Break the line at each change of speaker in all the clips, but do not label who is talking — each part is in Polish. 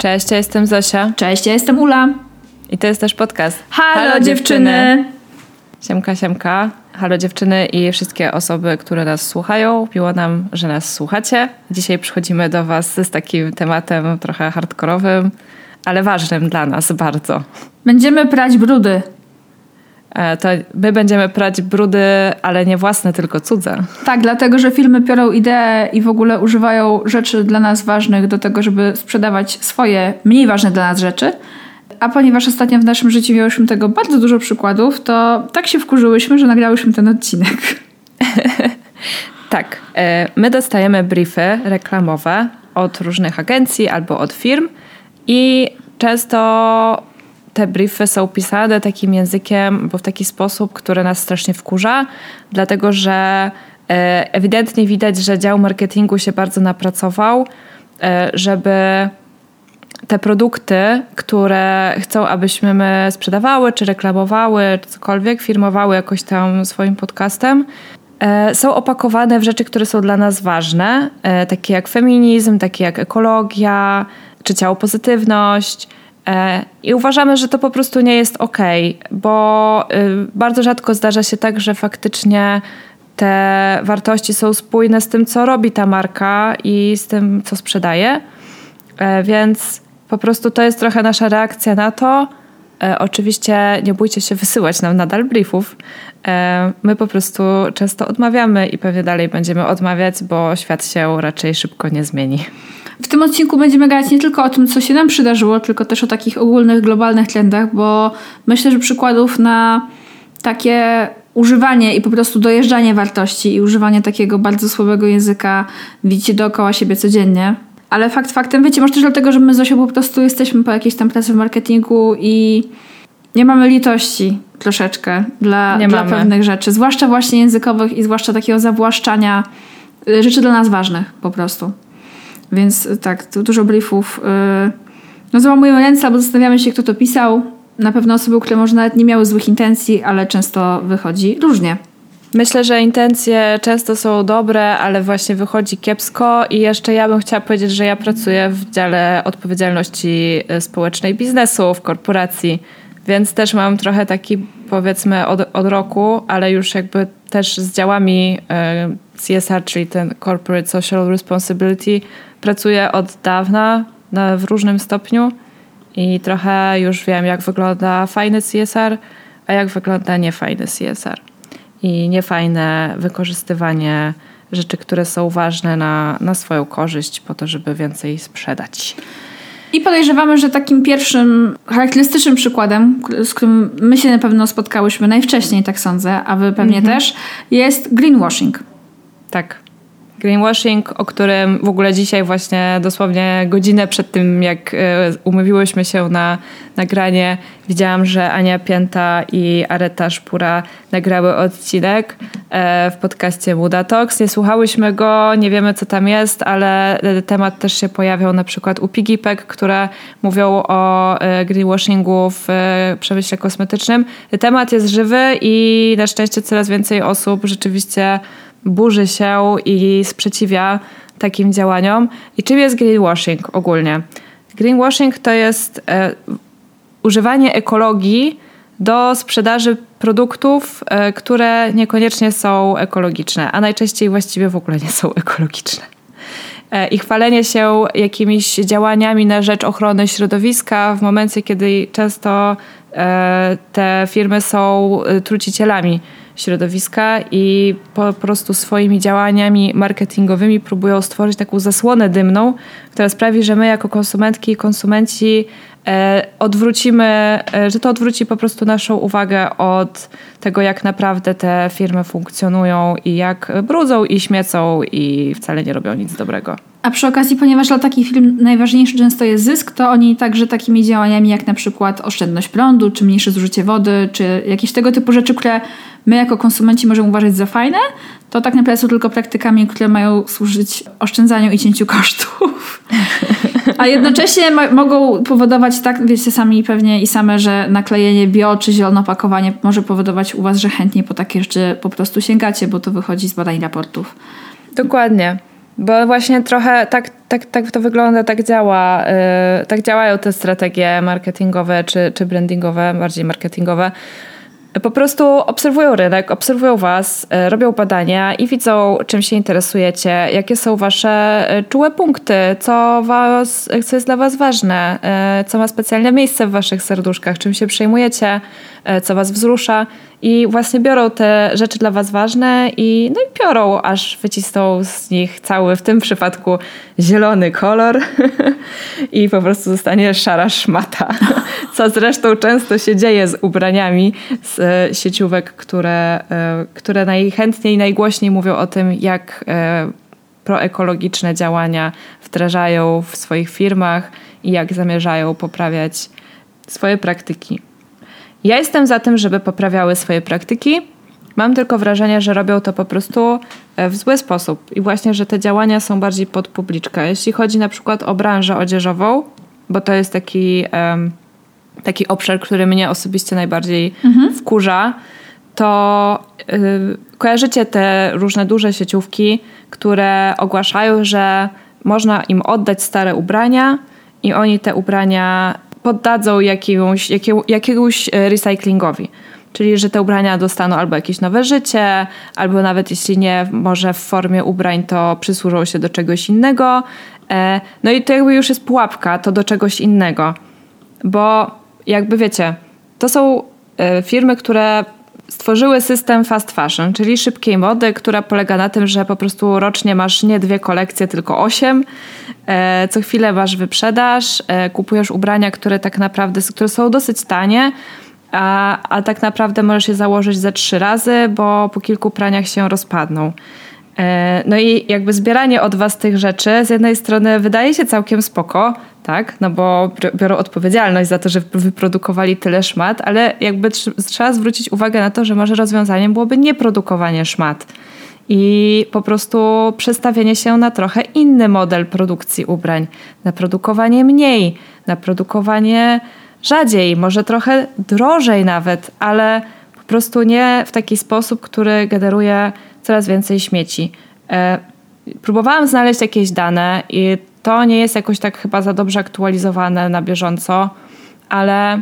Cześć, ja jestem Zosia
Cześć, ja jestem Ula.
i to jest też podcast.
Halo, dziewczyny.
Siemka, siemka. Halo dziewczyny i wszystkie osoby, które nas słuchają. Miło nam, że nas słuchacie. Dzisiaj przychodzimy do Was z takim tematem trochę hardkorowym, ale ważnym dla nas bardzo.
Będziemy prać brudy.
E, To my będziemy prać brudy, ale nie własne, tylko cudze.
Tak, dlatego że filmy piorą ideę i w ogóle używają rzeczy dla nas ważnych do tego, żeby sprzedawać swoje mniej ważne dla nas rzeczy. A ponieważ ostatnio w naszym życiu miałyśmy tego bardzo dużo przykładów, to tak się wkurzyłyśmy, że nagrałyśmy ten odcinek.
Tak, e, my dostajemy briefy reklamowe od różnych agencji albo od firm i często te briefy są pisane takim językiem, bo w taki sposób, który nas strasznie wkurza, dlatego że e, ewidentnie widać, że dział marketingu się bardzo napracował, e, żeby te produkty, które chcą, abyśmy my sprzedawały, czy reklamowały, czy cokolwiek, firmowały jakoś tam swoim podcastem, e, są opakowane w rzeczy, które są dla nas ważne, takie jak feminizm, takie jak ekologia, czy ciało pozytywność. E, I uważamy, że to po prostu nie jest ok, bo y, bardzo rzadko zdarza się tak, że faktycznie te wartości są spójne z tym, co robi ta marka i z tym, co sprzedaje. E, Więc po prostu to jest trochę nasza reakcja na to. E, Oczywiście nie bójcie się wysyłać nam nadal briefów. My po prostu często odmawiamy i pewnie dalej będziemy odmawiać, bo świat się raczej szybko nie zmieni.
W tym odcinku będziemy gadać nie tylko o tym, co się nam przydarzyło, tylko też o takich ogólnych, globalnych trendach, bo myślę, że przykładów na takie używanie i po prostu dojeżdżanie wartości i używanie takiego bardzo słabego języka widzicie dookoła siebie codziennie. Ale fakt faktem, wiecie, może też dlatego, że my z Zosią po prostu jesteśmy po jakiejś tam pracy w marketingu i nie mamy litości troszeczkę dla,
Nie
dla
mamy.
pewnych rzeczy, zwłaszcza właśnie językowych i zwłaszcza takiego zawłaszczania y, rzeczy dla nas ważnych po prostu. Więc y, tak, tu dużo briefów. y, No załamujemy ręce albo zastanawiamy się, kto to pisał. Na pewno osoby, które może nawet nie miały złych intencji, ale często wychodzi różnie.
Myślę, że intencje często są dobre, ale właśnie wychodzi kiepsko. I jeszcze ja bym chciała powiedzieć, że ja pracuję w dziale odpowiedzialności y, społecznej biznesu w korporacji, więc też mam trochę taki, powiedzmy, od, od roku, ale już jakby też z działami CSR, czyli ten Corporate Social Responsibility, pracuję od dawna na, w różnym stopniu i trochę już wiem, jak wygląda fajny CSR, a jak wygląda niefajny CSR i niefajne wykorzystywanie rzeczy, które są ważne na, na swoją korzyść, po to, żeby więcej sprzedać.
I podejrzewamy, że takim pierwszym charakterystycznym przykładem, z którym my się na pewno spotkałyśmy najwcześniej, tak sądzę, a wy pewnie też, jest greenwashing.
Tak. Greenwashing, o którym w ogóle dzisiaj właśnie dosłownie godzinę przed tym, jak e, umówiłyśmy się na nagranie, widziałam, że Ania Pięta i Areta Szpura nagrały odcinek e, w podcaście Muda Talks. Nie słuchałyśmy go, nie wiemy co tam jest, ale e, temat też się pojawiał na przykład u Pigipek, które mówią o greenwashingu w przemyśle kosmetycznym. Temat jest żywy i na szczęście coraz więcej osób rzeczywiście burzy się i sprzeciwia takim działaniom. I czym jest greenwashing ogólnie? Greenwashing to jest e, używanie ekologii do sprzedaży produktów, e, które niekoniecznie są ekologiczne, a najczęściej właściwie w ogóle nie są ekologiczne. E, I chwalenie się jakimiś działaniami na rzecz ochrony środowiska w momencie, kiedy często e, te firmy są e, trucicielami środowiska i po prostu swoimi działaniami marketingowymi próbują stworzyć taką zasłonę dymną, która sprawi, że my jako konsumentki i konsumenci e, odwrócimy, e, że to odwróci po prostu naszą uwagę od tego, jak naprawdę te firmy funkcjonują i jak brudzą i śmiecą i wcale nie robią nic dobrego.
A przy okazji, ponieważ dla takich firm najważniejszy często jest zysk, to oni także takimi działaniami jak na przykład oszczędność prądu, czy mniejsze zużycie wody, czy jakieś tego typu rzeczy, które my jako konsumenci możemy uważać za fajne, to tak naprawdę są tylko praktykami, które mają służyć oszczędzaniu i cięciu kosztów. A jednocześnie mogą powodować, tak wiecie sami pewnie i same, że naklejenie bio czy zielono opakowanie może powodować u Was, że chętniej po takie rzeczy po prostu sięgacie, bo to wychodzi z badań raportów.
Dokładnie. Bo właśnie trochę tak, tak, tak to wygląda, tak działa, yy, tak działają te strategie marketingowe czy, czy brandingowe, bardziej marketingowe, po prostu obserwują rynek, obserwują Was, e, robią badania i widzą, czym się interesujecie, jakie są Wasze e, czułe punkty, co, was, co jest dla Was ważne, e, co ma specjalne miejsce w Waszych serduszkach, czym się przejmujecie, co Was wzrusza. I właśnie biorą te rzeczy dla Was ważne i, no i biorą, aż wycisną z nich cały, w tym przypadku zielony kolor i po prostu zostanie szara szmata. Co zresztą często się dzieje z ubraniami z e, sieciówek, które, e, które najchętniej, najgłośniej mówią o tym, jak e, proekologiczne działania wdrażają w swoich firmach i jak zamierzają poprawiać swoje praktyki. Ja jestem za tym, żeby poprawiały swoje praktyki. Mam tylko wrażenie, że robią to po prostu w zły sposób i właśnie, że te działania są bardziej pod publiczkę. Jeśli chodzi na przykład o branżę odzieżową, bo to jest taki, um, taki obszar, który mnie osobiście najbardziej mhm. wkurza, to yy, kojarzycie te różne duże sieciówki, które ogłaszają, że można im oddać stare ubrania i oni te ubrania poddadzą jakiemuś, jakiemu, jakiemuś e, recyklingowi. Czyli, że te ubrania dostaną albo jakieś nowe życie, albo nawet jeśli nie, może w formie ubrań, to przysłużą się do czegoś innego. E, no i to jakby już jest pułapka, to do czegoś innego. Bo jakby wiecie, to są e, firmy, które stworzyły system fast fashion, czyli szybkiej mody, która polega na tym, że po prostu rocznie masz nie dwie kolekcje, tylko osiem. E, co chwilę masz wyprzedaż, e, kupujesz ubrania, które tak naprawdę które są dosyć tanie, a, a tak naprawdę możesz je założyć ze trzy razy, bo po kilku praniach się rozpadną. E, no i jakby zbieranie od was tych rzeczy z jednej strony wydaje się całkiem spoko, tak? No bo biorą odpowiedzialność za to, że wyprodukowali tyle szmat, ale jakby trzeba zwrócić uwagę na to, że może rozwiązaniem byłoby nieprodukowanie szmat i po prostu przestawienie się na trochę inny model produkcji ubrań, na produkowanie mniej, na produkowanie rzadziej, może trochę drożej nawet, ale po prostu nie w taki sposób, który generuje coraz więcej śmieci. E, próbowałam znaleźć jakieś dane i to nie jest jakoś tak chyba za dobrze aktualizowane na bieżąco, ale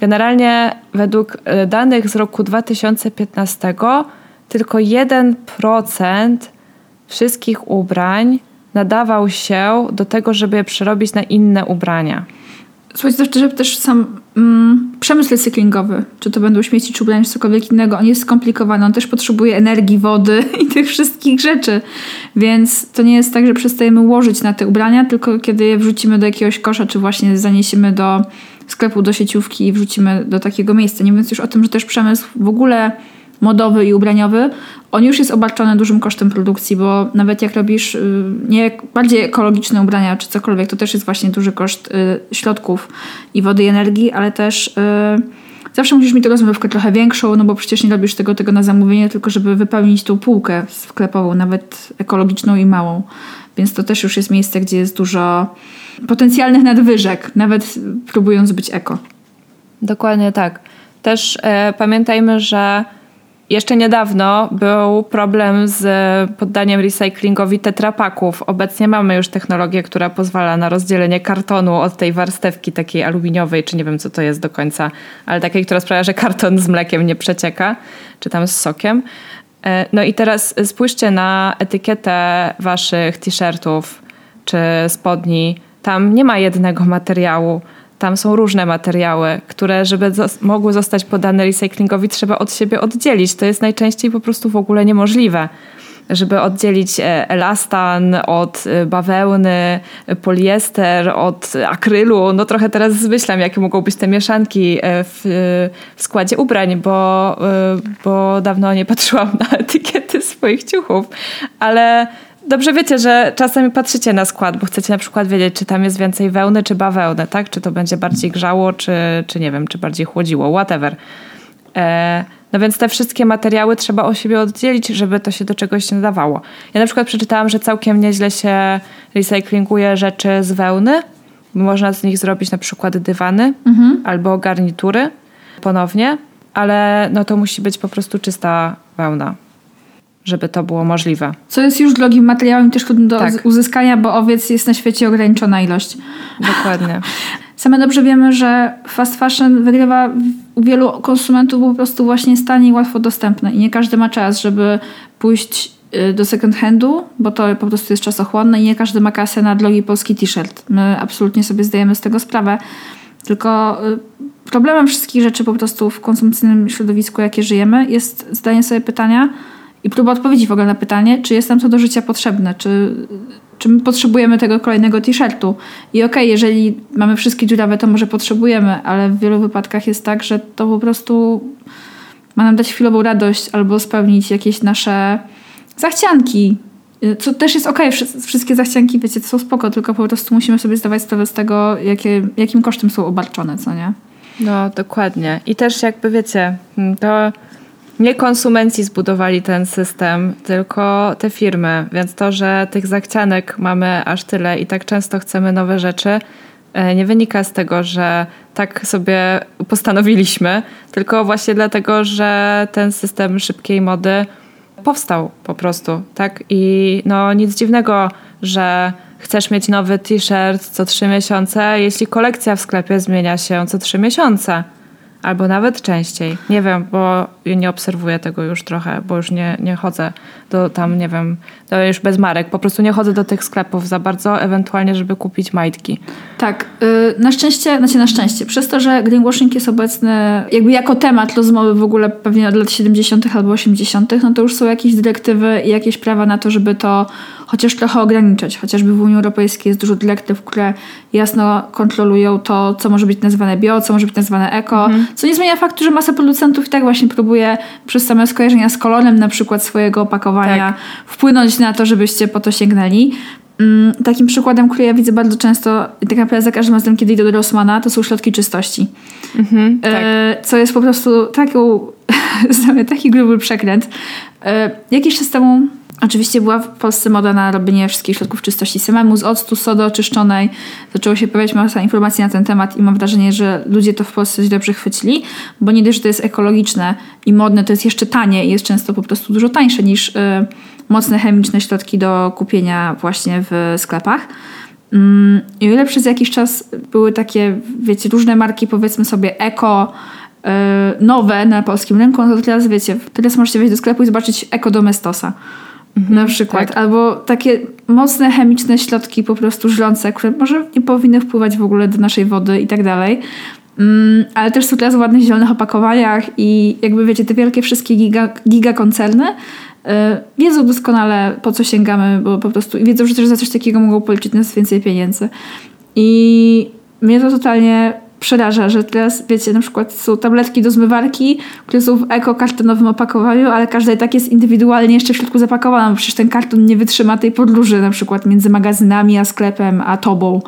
generalnie według e, danych z roku 2015 tylko 1% wszystkich ubrań nadawał się do tego, żeby je przerobić na inne ubrania.
Słuchajcie, to też, też sam mm, przemysł recyklingowy, czy to będą śmieci, czy ubrania, czy cokolwiek innego, on jest skomplikowany, on też potrzebuje energii, wody i tych wszystkich rzeczy, więc to nie jest tak, że przestajemy łożyć na te ubrania, tylko kiedy je wrzucimy do jakiegoś kosza, czy właśnie zaniesiemy do sklepu, do sieciówki i wrzucimy do takiego miejsca. Nie mówiąc już o tym, że też przemysł w ogóle modowy i ubraniowy, on już jest obarczony dużym kosztem produkcji, bo nawet jak robisz y, nie bardziej ekologiczne ubrania czy cokolwiek, to też jest właśnie duży koszt y, środków i wody i energii, ale też y, zawsze musisz mieć tę rozmówkę trochę większą, no bo przecież nie robisz tego, tego na zamówienie, tylko żeby wypełnić tą półkę sklepową, nawet ekologiczną i małą. Więc to też już jest miejsce, gdzie jest dużo potencjalnych nadwyżek, nawet próbując być eko.
Dokładnie tak. Też e, pamiętajmy, że jeszcze niedawno był problem z poddaniem recyklingowi tetrapaków. Obecnie mamy już technologię, która pozwala na rozdzielenie kartonu od tej warstewki takiej aluminiowej, czy nie wiem co to jest do końca, ale takiej, która sprawia, że karton z mlekiem nie przecieka, czy tam z sokiem. E, no i teraz spójrzcie na etykietę waszych t-shirtów czy spodni. Tam nie ma jednego materiału tam są różne materiały, które, żeby mogły zostać podane recyklingowi, trzeba od siebie oddzielić. To jest najczęściej po prostu w ogóle niemożliwe. żeby oddzielić e, elastan od e, bawełny, poliester od akrylu. No trochę teraz zmyślam, jakie mogą być te mieszanki w, w składzie ubrań, bo, bo dawno nie patrzyłam na etykiety swoich ciuchów, ale dobrze wiecie, że czasami patrzycie na skład, bo chcecie na przykład wiedzieć, czy tam jest więcej wełny, czy bawełny, tak? Czy to będzie bardziej grzało, czy, czy nie wiem, czy bardziej chłodziło, whatever. E, no więc te wszystkie materiały trzeba o siebie oddzielić, żeby to się do czegoś nadawało. Ja na przykład przeczytałam, że całkiem nieźle się recyklinguje rzeczy z wełny. Można z nich zrobić na przykład dywany mhm. albo garnitury ponownie, ale no to musi być po prostu czysta wełna żeby to było możliwe.
Co jest już drogim materiałem też trudnym do tak. uzyskania, bo owiec jest na świecie ograniczona ilość.
Dokładnie.
Same dobrze wiemy, że fast fashion wygrywa u wielu konsumentów po prostu właśnie stanie i łatwo dostępne i nie każdy ma czas, żeby pójść y, do second handu, bo to po prostu jest czasochłonne i nie każdy ma kasę na drogi polski t-shirt. My absolutnie sobie zdajemy z tego sprawę. Tylko y, problemem wszystkich rzeczy po prostu w konsumpcyjnym środowisku, jakie żyjemy, jest zdanie sobie pytania, i próba odpowiedzi w ogóle na pytanie, czy jest nam to do życia potrzebne, czy, czy my potrzebujemy tego kolejnego t-shirtu. I okej, okay, jeżeli mamy wszystkie dziurawe, to może potrzebujemy, ale w wielu wypadkach jest tak, że to po prostu ma nam dać chwilową radość albo spełnić jakieś nasze zachcianki. Co też jest okej, okay. wszystkie zachcianki, wiecie, są spoko, tylko po prostu musimy sobie zdawać sprawę z tego, jakie, jakim kosztem są obarczone, co nie?
No, dokładnie. I też jakby wiecie, to nie konsumenci zbudowali ten system, tylko te firmy. Więc to, że tych zachcianek mamy aż tyle i tak często chcemy nowe rzeczy, e, nie wynika z tego, że tak sobie postanowiliśmy, tylko właśnie dlatego, że ten system szybkiej mody powstał po prostu, tak? I no nic dziwnego, że chcesz mieć nowy t-shirt co trzy miesiące, jeśli kolekcja w sklepie zmienia się co trzy miesiące. Albo nawet częściej. Nie wiem, bo nie obserwuję tego już trochę, bo już nie, nie chodzę do tam, nie wiem, to już bez marek. Po prostu nie chodzę do tych sklepów za bardzo, ewentualnie, żeby kupić majtki.
Tak. Yy, na szczęście, znaczy na szczęście, przez to, że greenwashing jest obecny jakby jako temat rozmowy w ogóle pewnie od lat 70. albo 80., no to już są jakieś dyrektywy i jakieś prawa na to, żeby to chociaż trochę ograniczać. Chociażby w Unii Europejskiej jest dużo dyrektyw, które jasno kontrolują to, co może być nazwane bio, co może być nazwane eko, mhm. co nie zmienia faktu, że masa producentów i tak właśnie próbuje przez same skojarzenia z kolorem na przykład swojego opakowania tak. wpłynąć na to, żebyście po to sięgnęli. Mm, takim przykładem, który ja widzę bardzo często i tak naprawdę za każdym razem, kiedy idę do Rossmana, to są środki czystości. Mhm, e, tak. Co jest po prostu taką, taki gruby przekręt. E, jakiś czas temu Oczywiście była w Polsce moda na robienie wszystkich środków czystości samemu, z octu, sody oczyszczonej. Zaczęło się pojawiać masa informacji na ten temat i mam wrażenie, że ludzie to w Polsce źle przechwycili, bo nie dość, że to jest ekologiczne i modne, to jest jeszcze tanie i jest często po prostu dużo tańsze niż y, mocne chemiczne środki do kupienia właśnie w sklepach. Mm, I o ile przez jakiś czas były takie, wiecie, różne marki, powiedzmy sobie eko, y, nowe na polskim rynku, no to teraz wiecie, teraz możecie wejść do sklepu i zobaczyć eko Domestosa na przykład. Tak. Albo takie mocne chemiczne środki po prostu żlące, które może nie powinny wpływać w ogóle do naszej wody i tak dalej. Mm, ale też są teraz w ładnych zielonych opakowaniach i jakby wiecie, te wielkie wszystkie giga, gigakoncerny yy, wiedzą doskonale po co sięgamy, bo po prostu wiedzą, że też za coś takiego mogą policzyć nas więcej pieniędzy. I mnie to totalnie przeraża, że teraz, wiecie, na przykład są tabletki do zmywarki, które są w eko-kartonowym opakowaniu, ale każda i tak jest indywidualnie jeszcze w środku zapakowana, bo przecież ten karton nie wytrzyma tej podróży na przykład między magazynami a sklepem, a tobą.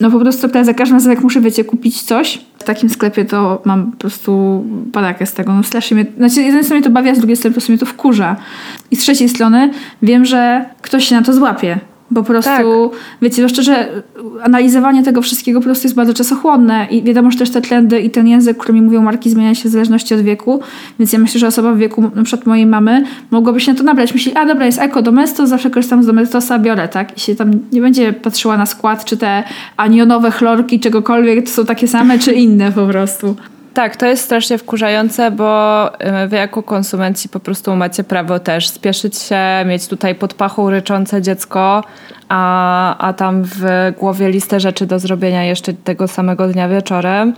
No po prostu teraz za każdym razem jak muszę, wiecie, kupić coś w takim sklepie, to mam po prostu padakę z tego. No strasznie mnie, znaczy z jednej strony to bawi, a z drugiej strony po prostu mnie to wkurza. I z trzeciej strony wiem, że ktoś się na to złapie. Bo po prostu, tak. wiecie, no szczerze, analizowanie tego wszystkiego po prostu jest bardzo czasochłonne i wiadomo, że też te trendy i ten język, którymi mówią marki, zmienia się w zależności od wieku, więc ja myślę, że osoba w wieku na przykład mojej mamy mogłaby się na to nabrać. Myśli, a dobra, jest eko domestos, zawsze korzystam z domestosa, biorę, tak? I się tam nie będzie patrzyła na skład, czy te anionowe chlorki, czegokolwiek, to są takie same, czy inne po prostu.
Tak, to jest strasznie wkurzające, bo y, wy jako konsumenci po prostu macie prawo też spieszyć się, mieć tutaj pod pachą ryczące dziecko, a, a tam w głowie listę rzeczy do zrobienia jeszcze tego samego dnia wieczorem.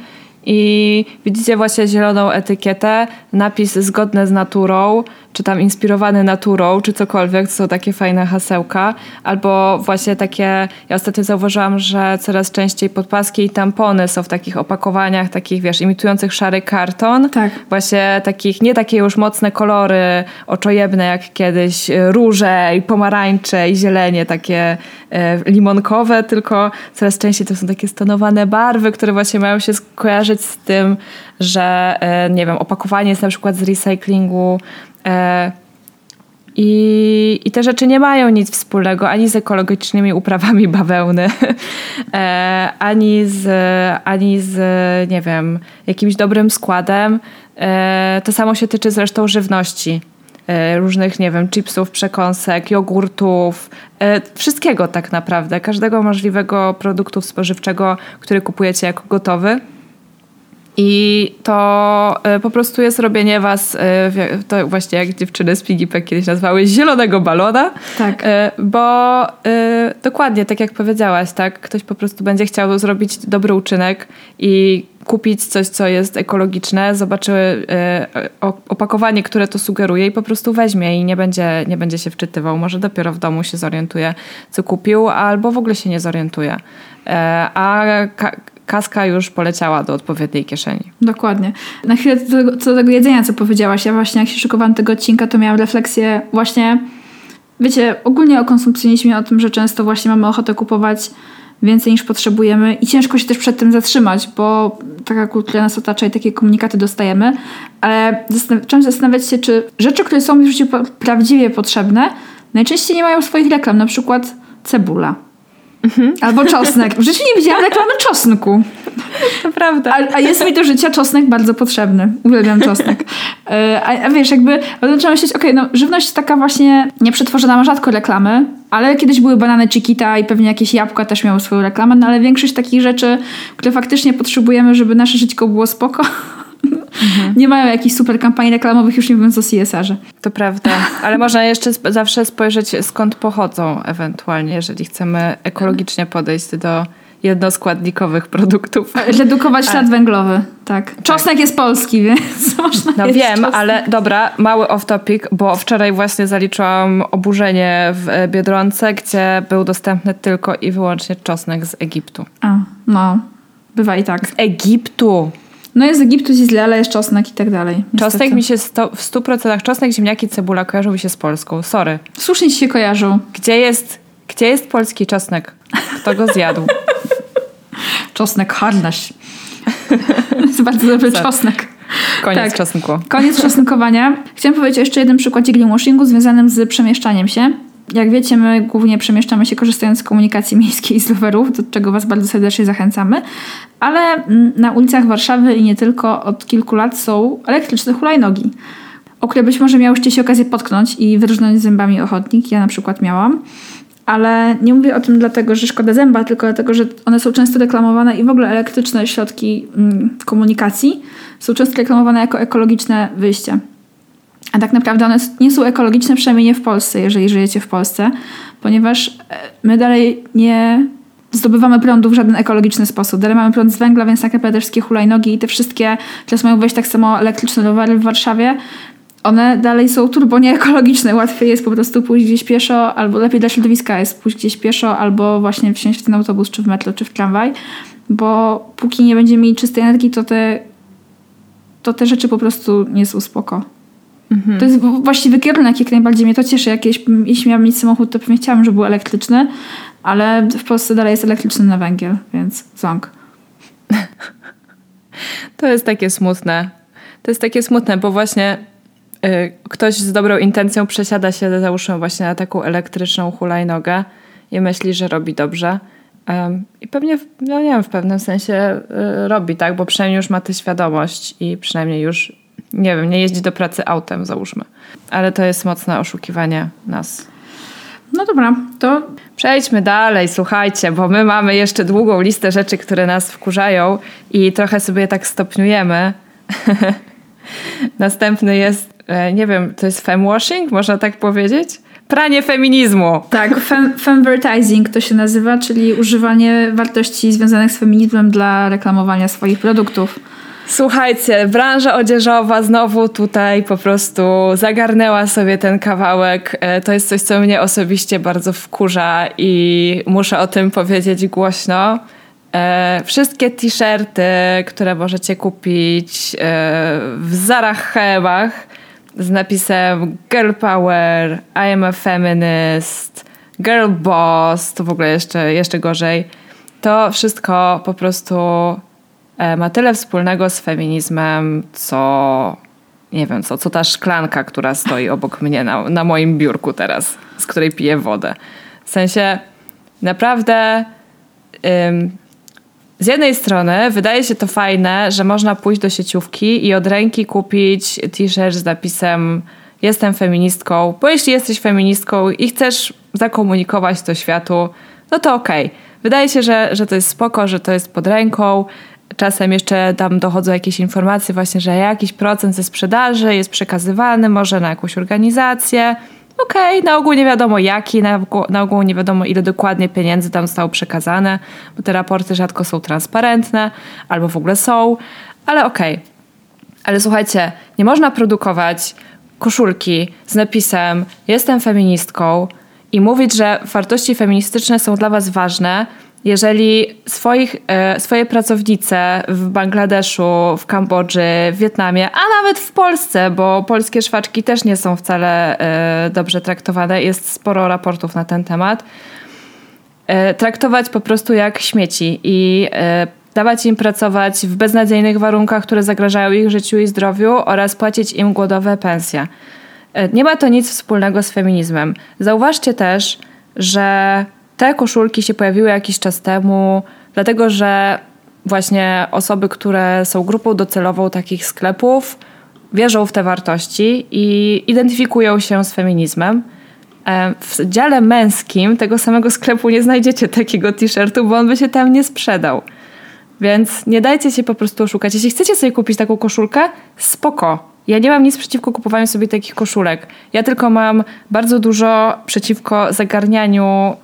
I widzicie właśnie zieloną etykietę, napis zgodne z naturą, czy tam inspirowany naturą, czy cokolwiek, to są takie fajne hasełka, albo właśnie takie, ja ostatnio zauważyłam, że coraz częściej podpaski i tampony są w takich opakowaniach, takich wiesz, imitujących szary karton,
Tak.
właśnie takich, nie takie już mocne kolory oczojebne jak kiedyś, e, róże i pomarańcze i zielenie takie e, limonkowe, tylko coraz częściej to są takie stonowane barwy, które właśnie mają się skojarzyć z tym, że e, nie wiem, opakowanie jest na przykład z recyklingu i, I te rzeczy nie mają nic wspólnego ani z ekologicznymi uprawami bawełny, e, ani, z, ani z, nie wiem, jakimś dobrym składem. E, to samo się tyczy zresztą żywności. E, różnych, nie wiem, chipsów, przekąsek, jogurtów, e, wszystkiego tak naprawdę. Każdego możliwego produktu spożywczego, który kupujecie jako gotowy. I to y, po prostu jest robienie was, wie- to właśnie jak dziewczyny z Pigipek kiedyś nazwały, zielonego balona.
Tak.
Y, Bo dokładnie, tak jak powiedziałaś, tak, ktoś po prostu będzie chciał zrobić dobry uczynek i kupić coś, co jest ekologiczne, zobaczy opakowanie, które to sugeruje i po prostu weźmie i nie będzie, nie będzie się wczytywał. Może dopiero w domu się zorientuje, co kupił, albo w ogóle się nie zorientuje. E, A kaska już poleciała do odpowiedniej kieszeni.
Dokładnie. Na chwilę co do, co do tego jedzenia, co powiedziałaś, ja właśnie jak się szykowałam tego odcinka, to miałam refleksję właśnie, wiecie, ogólnie o konsumpcjonizmie, o tym, że często właśnie mamy ochotę kupować więcej niż potrzebujemy i ciężko się też przed tym zatrzymać, bo taka kultura nas otacza i takie komunikaty dostajemy, ale się zastanawiać się, czy rzeczy, które są w życiu prawdziwie potrzebne, najczęściej nie mają swoich reklam, na przykład cebula. Albo czosnek. W życiu nie widziałam reklamy czosnku.
To prawda.
A, a jest mi do życia czosnek bardzo potrzebny. Uwielbiam czosnek. E, A, a wiesz, jakby zaczęłam myśleć, okej, no żywność taka właśnie nieprzetworzona ma rzadko reklamy, ale kiedyś były banany Chiquita i pewnie jakieś jabłka też miały swoją reklamę, no ale większość takich rzeczy, które faktycznie potrzebujemy, żeby nasze żyćko było spoko, nie mają jakichś super kampanii reklamowych, już nie mówiąc o CSR-ze.
To prawda, ale można jeszcze zawsze spojrzeć skąd pochodzą ewentualnie, jeżeli chcemy ekologicznie podejść do jednoskładnikowych produktów.
Redukować ślad węglowy, tak. Czosnek jest polski, więc można
No wiem,
czosnek.
ale dobra, mały off topic, bo wczoraj właśnie zaliczyłam oburzenie w Biedronce, gdzie był dostępny tylko i wyłącznie czosnek z Egiptu.
A, no, bywa i tak.
Egiptu!
No jest z Egiptu, Izraela, jest czosnek i tak dalej.
Czosnek
niestety.
mi się sto, w 100% czosnek, ziemniaki, cebula kojarzą mi się z Polską. Sorry.
Słusznie ci się kojarzą.
Gdzie jest, gdzie jest polski czosnek? Kto go zjadł?
Czosnek harnaś. jest bardzo dobry
Co?
czosnek.
Koniec
Tak.
czosnku.
Koniec czosnkowania. Chciałam powiedzieć o jeszcze jednym przykładzie greenwashingu związanym z przemieszczaniem się. Jak wiecie, my głównie przemieszczamy się korzystając z komunikacji miejskiej i z rowerów, do czego Was bardzo serdecznie zachęcamy. Ale mm, na ulicach Warszawy i nie tylko od kilku lat są elektryczne hulajnogi, o które być może miałyście się okazję potknąć i wyrżnąć zębami ochotnik. Ja na przykład miałam. Ale nie mówię o tym dlatego, że szkoda zęba, tylko dlatego, że one są często reklamowane i w ogóle elektryczne środki mm, komunikacji są często reklamowane jako ekologiczne wyjście. A tak naprawdę one nie są ekologiczne, przynajmniej nie w Polsce, jeżeli żyjecie w Polsce, ponieważ e, my dalej nie zdobywamy prądu w żaden ekologiczny sposób. Dalej mamy prąd z węgla, więc tak naprawdę wszystkie hulajnogi i te wszystkie, teraz mają wejść tak samo elektryczne rowery w Warszawie, one dalej są turbo nieekologiczne. Łatwiej jest po prostu pójść gdzieś pieszo, albo lepiej dla środowiska jest pójść gdzieś pieszo, albo właśnie wsiąść w ten autobus, czy w metro, czy w tramwaj, bo póki nie będziemy mieli czystej energii, to te, to te rzeczy po prostu nie są spoko. To jest właściwy kierunek, jak najbardziej mnie to cieszy. Jakieś, jeśli miałam mieć samochód, to pewnie chciałam, żeby był elektryczny, ale w Polsce dalej jest elektryczny na węgiel, więc ząg.
To jest takie smutne. To jest takie smutne, bo właśnie y, ktoś z dobrą intencją przesiada się, załóżmy, właśnie na taką elektryczną hulajnogę i myśli, że robi dobrze. I pewnie, no nie wiem, w pewnym sensie y, robi, tak? Bo przynajmniej już ma tę świadomość i przynajmniej już, nie wiem, nie jeździ do pracy autem, załóżmy. Ale to jest mocne oszukiwanie nas.
No dobra, to
Przejdźmy dalej, słuchajcie, bo my mamy jeszcze długą listę rzeczy, które nas wkurzają i trochę sobie je tak stopniujemy. Następny jest, e, nie wiem, to jest femwashing, można tak powiedzieć? Pranie feminizmu.
tak, fem, femvertising to się nazywa, czyli używanie wartości związanych z feminizmem dla reklamowania swoich produktów.
Słuchajcie, branża odzieżowa znowu tutaj po prostu zagarnęła sobie ten kawałek. E, to jest coś, co mnie osobiście bardzo wkurza i muszę o tym powiedzieć głośno. E, wszystkie t-shirty, które możecie kupić e, w Zarachemach z napisem Girl Power, I am a feminist, Girl Boss, to w ogóle jeszcze, jeszcze gorzej. To wszystko po prostu ma tyle wspólnego z feminizmem, co nie wiem, co, co ta szklanka, która stoi obok mnie na, na moim biurku teraz, z której piję wodę. W sensie naprawdę ym, z jednej strony wydaje się to fajne, że można pójść do sieciówki i od ręki kupić t-shirt z napisem jestem feministką, bo jeśli jesteś feministką i chcesz zakomunikować to światu, no to okej. Okay. Wydaje się, że, że to jest spoko, że to jest pod ręką, Czasem jeszcze tam dochodzą jakieś informacje właśnie, że jakiś procent ze sprzedaży jest przekazywany może na jakąś organizację. Okej, okay, na ogół nie wiadomo jaki, na, na ogół nie wiadomo ile dokładnie pieniędzy tam zostało przekazane, bo te raporty rzadko są transparentne albo w ogóle są, ale okej. Okay. Ale słuchajcie, nie można produkować koszulki z napisem jestem feministką i mówić, że wartości feministyczne są dla was ważne, jeżeli swoich, e, swoje pracownice w Bangladeszu, w Kambodży, w Wietnamie, a nawet w Polsce, bo polskie szwaczki też nie są wcale e, dobrze traktowane, jest sporo raportów na ten temat, e, traktować po prostu jak śmieci i dawać im pracować w beznadziejnych warunkach, które zagrażają ich życiu i zdrowiu oraz płacić im głodowe pensje. Nie ma to nic wspólnego z feminizmem. Zauważcie też, że te koszulki się pojawiły jakiś czas temu, dlatego że właśnie osoby, które są grupą docelową takich sklepów, wierzą w te wartości i identyfikują się z feminizmem. E, w dziale męskim tego samego sklepu nie znajdziecie takiego t-shirtu, bo on by się tam nie sprzedał. Więc nie dajcie się po prostu oszukać. Jeśli chcecie sobie kupić taką koszulkę, spoko. Ja nie mam nic przeciwko kupowaniu sobie takich koszulek. Ja tylko mam bardzo dużo przeciwko zagarnianiu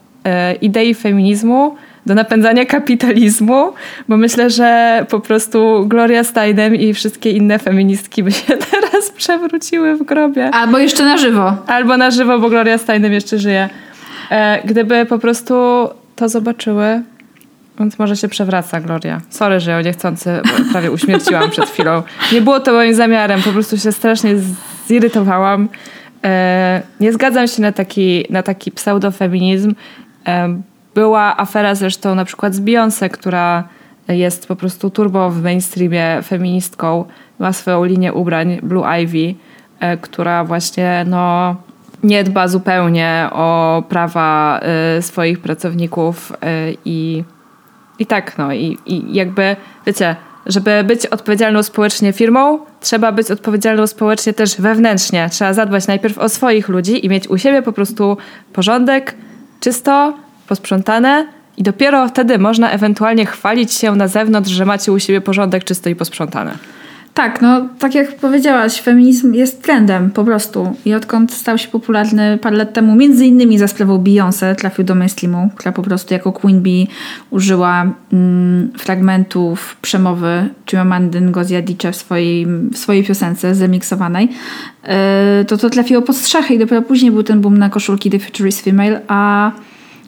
idei feminizmu do napędzania kapitalizmu, bo myślę, że po prostu Gloria Steinem i wszystkie inne feministki by się teraz przewróciły w grobie.
Albo jeszcze na żywo.
Albo na żywo, bo Gloria Steinem jeszcze żyje. E, gdyby po prostu to zobaczyły, więc może się przewraca Gloria. Sorry, że ją niechcący prawie uśmierciłam przed chwilą. Nie było to moim zamiarem, po prostu się strasznie zirytowałam. E, nie zgadzam się na taki, na taki pseudofeminizm była afera zresztą na przykład z Beyoncé, która jest po prostu turbo w mainstreamie feministką. Ma swoją linię ubrań Blue Ivy, e, która właśnie no, nie dba zupełnie o prawa e, swoich pracowników e, i, i tak, no i, i jakby, wiecie, żeby być odpowiedzialną społecznie firmą, trzeba być odpowiedzialną społecznie też wewnętrznie. Trzeba zadbać najpierw o swoich ludzi i mieć u siebie po prostu porządek, czysto, posprzątane i dopiero wtedy można ewentualnie chwalić się na zewnątrz, że macie u siebie porządek czysto i posprzątane.
Tak, no tak jak powiedziałaś, feminizm jest trendem po prostu. I odkąd stał się popularny parę lat temu, między innymi za sprawą Beyoncé, trafił do mainstreamu, która po prostu jako Queen Bee użyła mm, fragmentów przemowy Chimamandy Ngozi Adichie w swojej, w swojej piosence zemiksowanej, yy, to to trafiło pod strzechy i dopiero później był ten boom na koszulki The Future is Female, a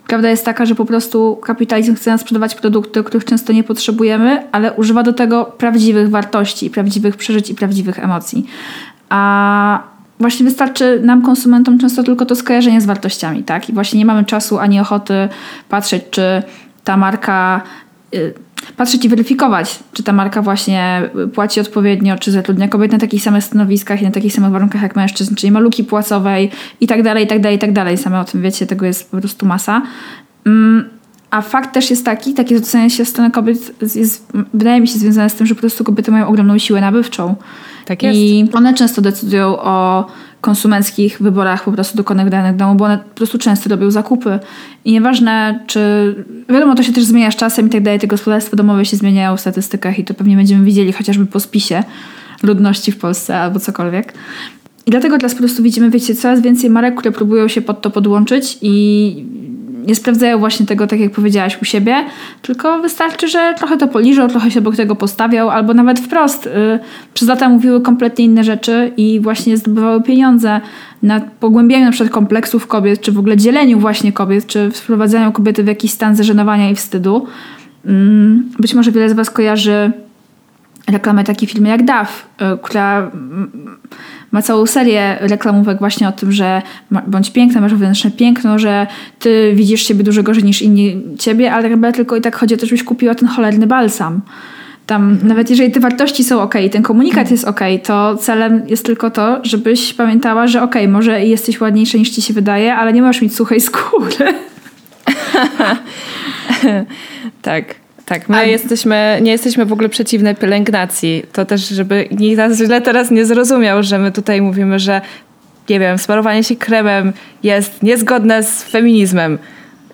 Prawda jest taka, że po prostu kapitalizm chce nam sprzedawać produkty, których często nie potrzebujemy, ale używa do tego prawdziwych wartości, prawdziwych przeżyć i prawdziwych emocji. A właśnie wystarczy nam, konsumentom, często tylko to skojarzenie z wartościami, tak? I właśnie nie mamy czasu ani ochoty patrzeć, czy ta marka y, patrzeć i weryfikować, czy ta marka właśnie płaci odpowiednio, czy zatrudnia kobiet na takich samych stanowiskach i na takich samych warunkach jak mężczyzn, czyli ma luki płacowej i tak dalej, i tak dalej, i tak dalej. Same o tym wiecie, tego jest po prostu masa. Mm, a fakt też jest taki, takie zwrócenie się w stronę kobiet jest, wydaje mi się, związane z tym, że po prostu kobiety mają ogromną siłę nabywczą.
Tak jest.
I one często decydują o konsumenckich wyborach po prostu dokonanych w danym domu, bo one po prostu często robią zakupy. I nieważne, czy. Wiadomo, to się też zmienia z czasem i tak dalej. Te gospodarstwa domowe się zmieniają w statystykach i to pewnie będziemy widzieli chociażby po spisie ludności w Polsce albo cokolwiek. I dlatego teraz po prostu widzimy, wiecie, coraz więcej marek, które próbują się pod to podłączyć i nie sprawdzają właśnie tego, tak jak powiedziałaś, u siebie, tylko wystarczy, że trochę to poliżą, trochę się obok tego postawiał, albo nawet wprost y, przez lata mówiły kompletnie inne rzeczy i właśnie zdobywały pieniądze na pogłębianiu na przykład kompleksów kobiet, czy w ogóle dzieleniu właśnie kobiet, czy wprowadzaniu kobiety w jakiś stan zażenowania i wstydu. Mm, być może wiele z Was kojarzy reklamę takiej firmy jak DAF, y, która mm, ma całą serię reklamówek właśnie o tym, że bądź piękna, masz wewnętrzne piękno, że ty widzisz siebie dużo gorzej niż inni ciebie, ale chyba tylko i tak chodzi o to, żebyś kupiła ten cholerny balsam. Tam, mhm. nawet jeżeli te wartości są ok, ten komunikat jest ok, to celem jest tylko to, żebyś pamiętała, że ok, może jesteś ładniejsza niż ci się wydaje, ale nie możesz mieć suchej skóry.
tak. Tak, my A... jesteśmy, nie jesteśmy w ogóle przeciwne pielęgnacji. To też, żeby nikt nas źle teraz nie zrozumiał, że my tutaj mówimy, że nie wiem, smarowanie się kremem jest niezgodne z feminizmem.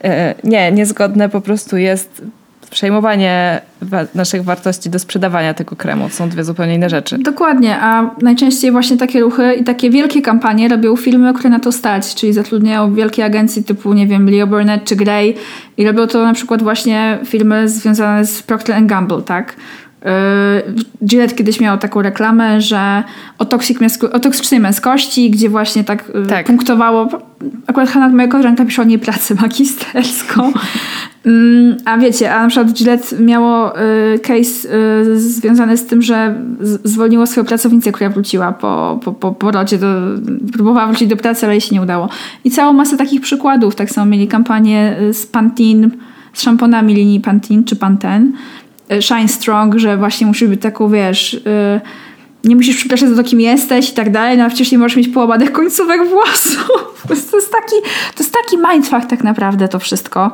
E, nie, niezgodne po prostu jest przejmowanie wa naszych wartości do sprzedawania tego kremu. To są dwie zupełnie inne rzeczy.
Dokładnie, a najczęściej właśnie takie ruchy i takie wielkie kampanie robią firmy, które na to stać, czyli zatrudniają wielkie agencje typu, nie wiem, Leo Burnett czy Grey i robią to na przykład właśnie firmy związane z Procter Gamble, tak? Yy, Gillette kiedyś miał taką reklamę, że o, toksik o toksycznej męskości, gdzie właśnie tak, yy, tak. punktowało. Akurat Hanna, moja koleżanka, pisze o niej pracę magisterską. Mm, a wiecie, a na przykład Gillette miało yy, case związany z tym, że zwolniło swoją pracownicę, która wróciła po, po, po porodzie, do, próbowała wrócić do pracy, ale jej się nie udało. I całą masę takich przykładów. Tak samo mieli kampanię z Pantene, z szamponami linii Pantene czy Pantene Y, shine strong, że właśnie musisz być taką, wiesz, yy, nie musisz przepraszać za to, kim jesteś i tak dalej, no a przecież nie możesz mieć połamanych końcówek włosów. To jest, taki, to jest taki mindfuck tak naprawdę to wszystko.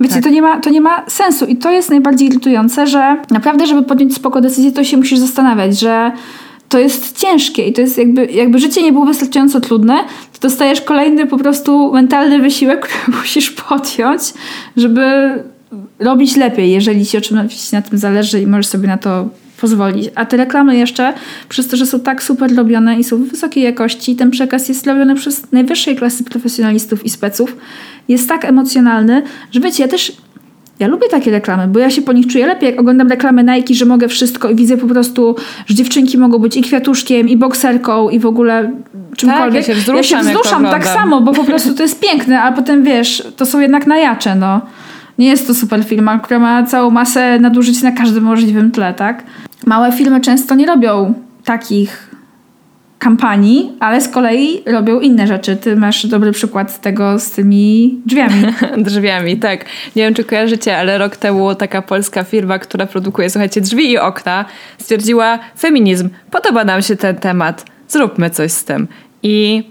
Wiecie, tak. to, nie ma, to nie ma sensu i to jest najbardziej irytujące, że naprawdę, żeby podjąć spoko decyzję, to się musisz zastanawiać, że to jest ciężkie i to jest jakby, jakby życie nie było wystarczająco trudne, to dostajesz kolejny po prostu mentalny wysiłek, który musisz podjąć, żeby robić lepiej, jeżeli ci oczywiście na tym zależy i możesz sobie na to pozwolić. A te reklamy jeszcze, przez to, że są tak super robione i są wysokiej jakości, ten przekaz jest robiony przez najwyższej klasy profesjonalistów i speców, jest tak emocjonalny, że wiecie, ja też ja lubię takie reklamy, bo ja się po nich czuję lepiej, jak oglądam reklamy Nike, że mogę wszystko i widzę po prostu, że dziewczynki mogą być i kwiatuszkiem, i bokserką, i w ogóle czymkolwiek.
Tak, ja się wzruszam,
ja się wzruszam tak samo, bo po prostu to jest piękne, a potem wiesz, to są jednak najacze, no nie jest to super firma, która ma całą masę nadużyć na każdym możliwym tle, tak? Małe firmy często nie robią takich kampanii, ale z kolei robią inne rzeczy. Ty masz dobry przykład tego z tymi drzwiami.
drzwiami, tak. Nie wiem, czy kojarzycie, ale rok temu taka polska firma, która produkuje, słuchajcie, drzwi i okna, stwierdziła feminizm. Podoba nam się ten temat. Zróbmy coś z tym. I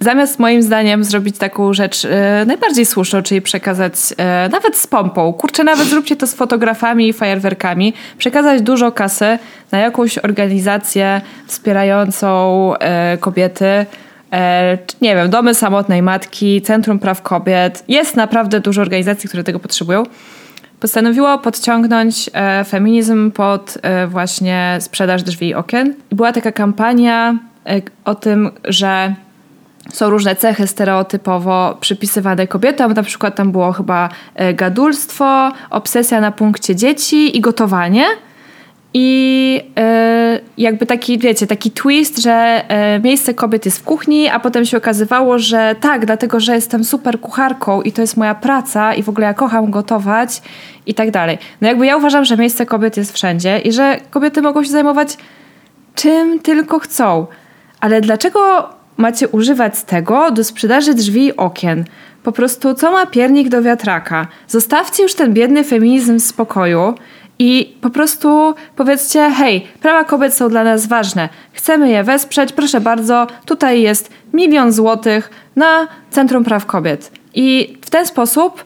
Zamiast moim zdaniem zrobić taką rzecz e, najbardziej słuszną, czyli przekazać e, nawet z pompą, kurczę, nawet zróbcie to z fotografami i fajerwerkami, przekazać dużo kasy na jakąś organizację wspierającą e, kobiety, nie wiem, domy samotnej matki, Centrum Praw Kobiet. Jest naprawdę dużo organizacji, które tego potrzebują. Postanowiło podciągnąć feminizm pod właśnie sprzedaż drzwi i okien. Była taka kampania o tym, że są różne cechy stereotypowo przypisywane kobietom. Na przykład tam było chyba e, gadulstwo, obsesja na punkcie dzieci i gotowanie. I e, jakby taki, wiecie, taki twist, że e, miejsce kobiet jest w kuchni, a potem się okazywało, że tak, dlatego, że jestem super kucharką i to jest moja praca i w ogóle ja kocham gotować i tak dalej. No jakby ja uważam, że miejsce kobiet jest wszędzie i że kobiety mogą się zajmować czym tylko chcą. Ale dlaczego macie używać tego do sprzedaży drzwi i okien. Po prostu co ma piernik do wiatraka? Zostawcie już ten biedny feminizm w spokoju i po prostu powiedzcie: hej, prawa kobiet są dla nas ważne, chcemy je wesprzeć, proszę bardzo, tutaj jest milion złotych na Centrum Praw Kobiet. I w ten sposób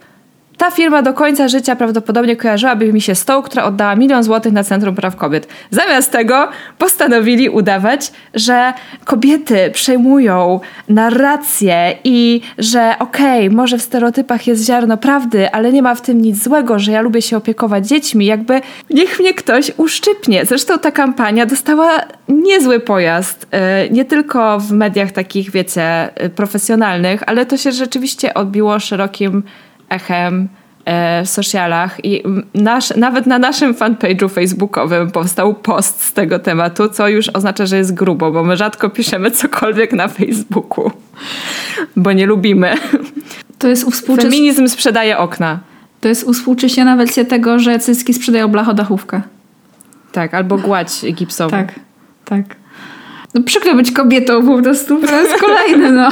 ta firma do końca życia prawdopodobnie kojarzyłaby mi się z tą, która oddała milion złotych na Centrum Praw Kobiet. Zamiast tego postanowili udawać, że kobiety przejmują narrację i że okej, okay, może w stereotypach jest ziarno prawdy, ale nie ma w tym nic złego, że ja lubię się opiekować dziećmi. Jakby niech mnie ktoś uszczypnie. Zresztą ta kampania dostała niezły pojazd. E, nie tylko w mediach takich, wiecie, profesjonalnych, ale to się rzeczywiście odbiło szerokim echem e, w socialach i nasz, nawet na naszym fanpage'u facebookowym powstał post z tego tematu, co już oznacza, że jest grubo, bo my rzadko piszemy cokolwiek na Facebooku, bo nie lubimy.
To jest współczes...
Feminizm sprzedaje okna.
To jest uspółcześniona wersja tego, że cycki sprzedają blachodachówkę.
Tak, albo gładź gipsową.
Tak, tak. No przykro być kobietą po prostu, to jest kolejne, no.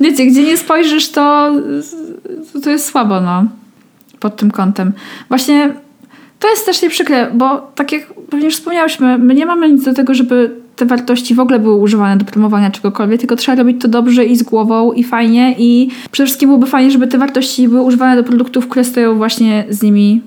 Wiecie, gdzie nie spojrzysz, to, to jest słabo, no. Pod tym kątem. Właśnie to jest też nieprzykre, bo tak jak pewnie już wspomniałyśmy, my nie mamy nic do tego, żeby te wartości w ogóle były używane do promowania czegokolwiek, tylko trzeba robić to dobrze i z głową i fajnie i przede wszystkim byłoby fajnie, żeby te wartości były używane do produktów, które stoją właśnie z nimi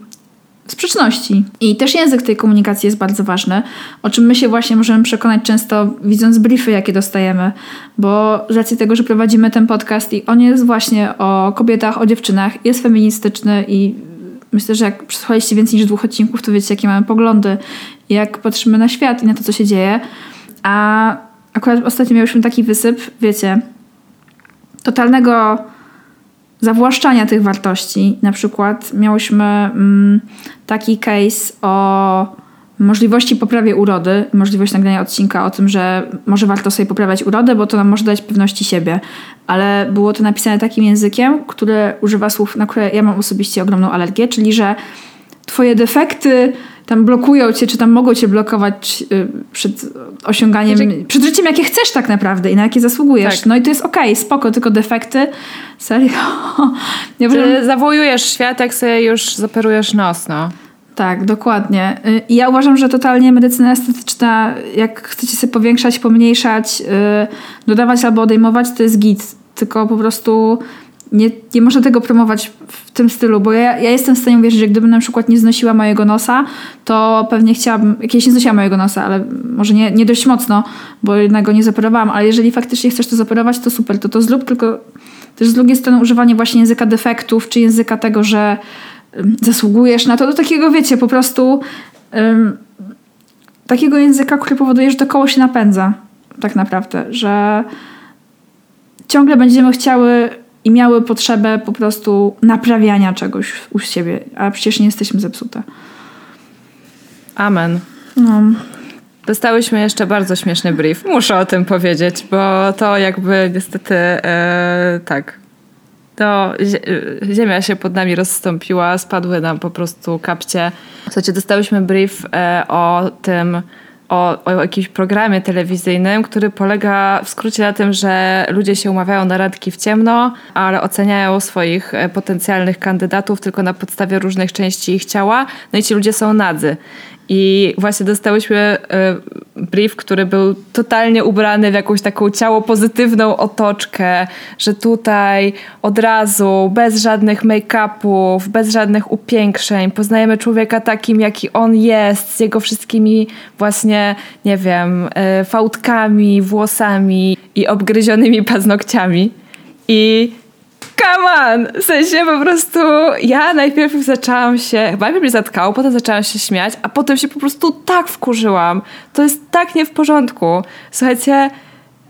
sprzeczności. I też język tej komunikacji jest bardzo ważny, o czym my się właśnie możemy przekonać często widząc briefy, jakie dostajemy, bo z racji tego, że prowadzimy ten podcast i on jest właśnie o kobietach, o dziewczynach, jest feministyczny i myślę, że jak przesłuchaliście więcej niż dwóch odcinków, to wiecie, jakie mamy poglądy, jak patrzymy na świat i na to, co się dzieje. A akurat ostatnio miałyśmy taki wysyp, wiecie, totalnego zawłaszczania tych wartości. Na przykład miałyśmy mm, taki case o możliwości poprawy urody, możliwość nagrania odcinka o tym, że może warto sobie poprawiać urodę, bo to nam może dać pewności siebie. Ale było to napisane takim językiem, który używa słów, na które ja mam osobiście ogromną alergię, czyli że twoje defekty tam blokują cię, czy tam mogą cię blokować y, przed osiąganiem, znaczy... przed życiem, jakie chcesz tak naprawdę i na jakie zasługujesz. Tak. No i to jest okej, okay, spoko, tylko defekty, serio.
ja Ty zawołujesz świat, jak sobie już zoperujesz nos, no.
Tak, dokładnie. Y, I ja uważam, że totalnie medycyna estetyczna, jak chcecie sobie powiększać, pomniejszać, y, dodawać albo odejmować, to jest git. Tylko po prostu nie, nie można tego promować w tym stylu, bo ja, ja jestem w stanie uwierzyć, że gdybym na przykład nie znosiła mojego nosa, to pewnie chciałabym, jakieś nie znosiła mojego nosa, ale może nie, nie dość mocno, bo jednak go nie zaoperowałam, ale jeżeli faktycznie chcesz to zaoperować, to super, to to zrób, tylko też z drugiej strony używanie właśnie języka defektów, czy języka tego, że zasługujesz na to, do takiego wiecie, po prostu um, takiego języka, który powoduje, że to koło się napędza tak naprawdę, że ciągle będziemy chciały i miały potrzebę po prostu naprawiania czegoś u siebie, a przecież nie jesteśmy zepsute.
Amen. No. Dostałyśmy jeszcze bardzo śmieszny brief. Muszę o tym powiedzieć, bo to jakby niestety e, tak. To ziemia się pod nami rozstąpiła, spadły nam po prostu kapcie. Słuchajcie, dostałyśmy brief e, o tym, o, o jakimś programie telewizyjnym, który polega w skrócie na tym, że ludzie się umawiają na randki w ciemno, ale oceniają swoich e, potencjalnych kandydatów tylko na podstawie różnych części ich ciała. No i ci ludzie są nadzy. I właśnie dostałyśmy e, brief, który był totalnie ubrany w jakąś taką ciało pozytywną otoczkę, że tutaj od razu, bez żadnych make-upów, bez żadnych upiększeń, poznajemy człowieka takim, jaki on jest, z jego wszystkimi właśnie, nie wiem, e, fałdkami, włosami i obgryzionymi paznokciami. I come on! W sensie po prostu ja najpierw zaczęłam się, chyba najpierw mnie zatkało, potem zaczęłam się śmiać, a potem się po prostu tak wkurzyłam. To jest tak nie w porządku. Słuchajcie,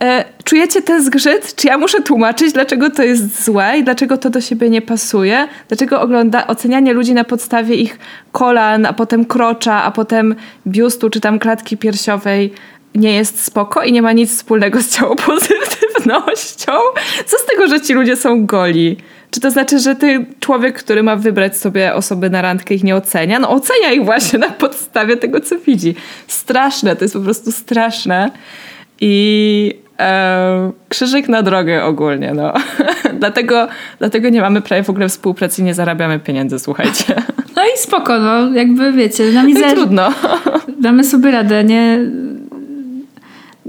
e, czujecie ten zgrzyt? Czy ja muszę tłumaczyć, dlaczego to jest złe i dlaczego to do siebie nie pasuje? Dlaczego ogląda ocenianie ludzi na podstawie ich kolan, a potem krocza, a potem biustu czy tam klatki piersiowej nie jest spoko i nie ma nic wspólnego z ciałopozytywnością. Co z tego, że ci ludzie są goli? Czy to znaczy, że ten człowiek, który ma wybrać sobie osoby na randkę, ich nie ocenia? No ocenia ich właśnie na podstawie tego, co widzi. Straszne, to jest po prostu straszne. I e, krzyżyk na drogę ogólnie, no. dlatego, dlatego nie mamy prawie w ogóle współpracy i nie zarabiamy pieniędzy, słuchajcie.
No i spoko, no. Jakby wiecie,
nam no trudno.
Damy sobie radę, nie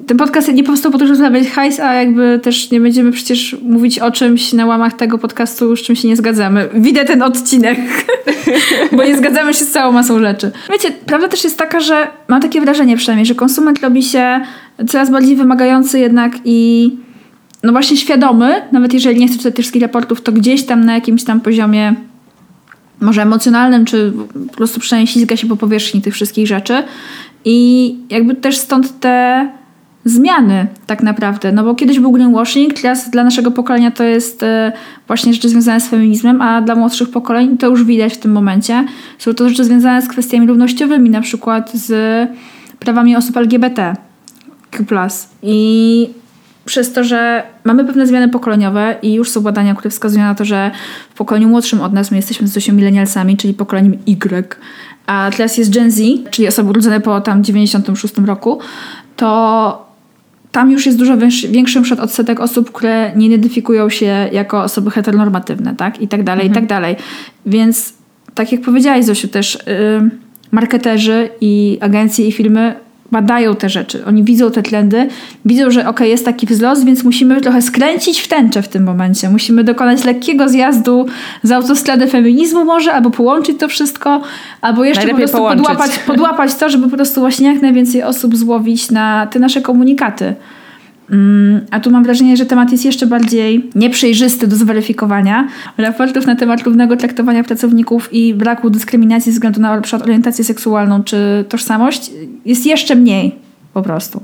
ten podcast nie powstał po to, żeby zarabiać hajs, a jakby też nie będziemy przecież mówić o czymś na łamach tego podcastu, z czym się nie zgadzamy. Widzę ten odcinek, bo nie zgadzamy się z całą masą rzeczy. Wiecie, prawda też jest taka, że mam takie wrażenie przynajmniej, że konsument robi się coraz bardziej wymagający jednak i no właśnie świadomy, nawet jeżeli nie chce czytać wszystkich raportów, to gdzieś tam na jakimś tam poziomie może emocjonalnym, czy po prostu przynajmniej ślizga się po powierzchni tych wszystkich rzeczy. I jakby też stąd te zmiany tak naprawdę, no bo kiedyś był greenwashing, teraz dla naszego pokolenia to jest e, właśnie rzeczy związane z feminizmem, a dla młodszych pokoleń to już widać w tym momencie. Są to rzeczy związane z kwestiami równościowymi, na przykład z prawami osób LGBT. I przez to, że mamy pewne zmiany pokoleniowe i już są badania, które wskazują na to, że w pokoleniu młodszym od nas, my jesteśmy z milenialsami, czyli pokoleniem Y, a teraz jest Gen Z, czyli osoby urodzone po tam 96 roku, to tam już jest dużo większy przed odsetek osób, które nie identyfikują się jako osoby heteronormatywne, tak? I tak dalej, mhm. i tak dalej. Więc tak jak powiedziałaś Zosiu, też yy, marketerzy i agencje i filmy badają te rzeczy. Oni widzą te trendy, widzą, że ok, jest taki wzrost, więc musimy trochę skręcić w tęczę w tym momencie. Musimy dokonać lekkiego zjazdu z autostrady feminizmu może, albo połączyć to wszystko, albo jeszcze Najlepiej po prostu podłapać, podłapać to, żeby po prostu właśnie jak najwięcej osób złowić na te nasze komunikaty. Mm, a tu mam wrażenie, że temat jest jeszcze bardziej nieprzejrzysty do zweryfikowania. Raportów na temat równego traktowania pracowników i braku dyskryminacji ze względu na np. orientację seksualną czy tożsamość jest jeszcze mniej po prostu.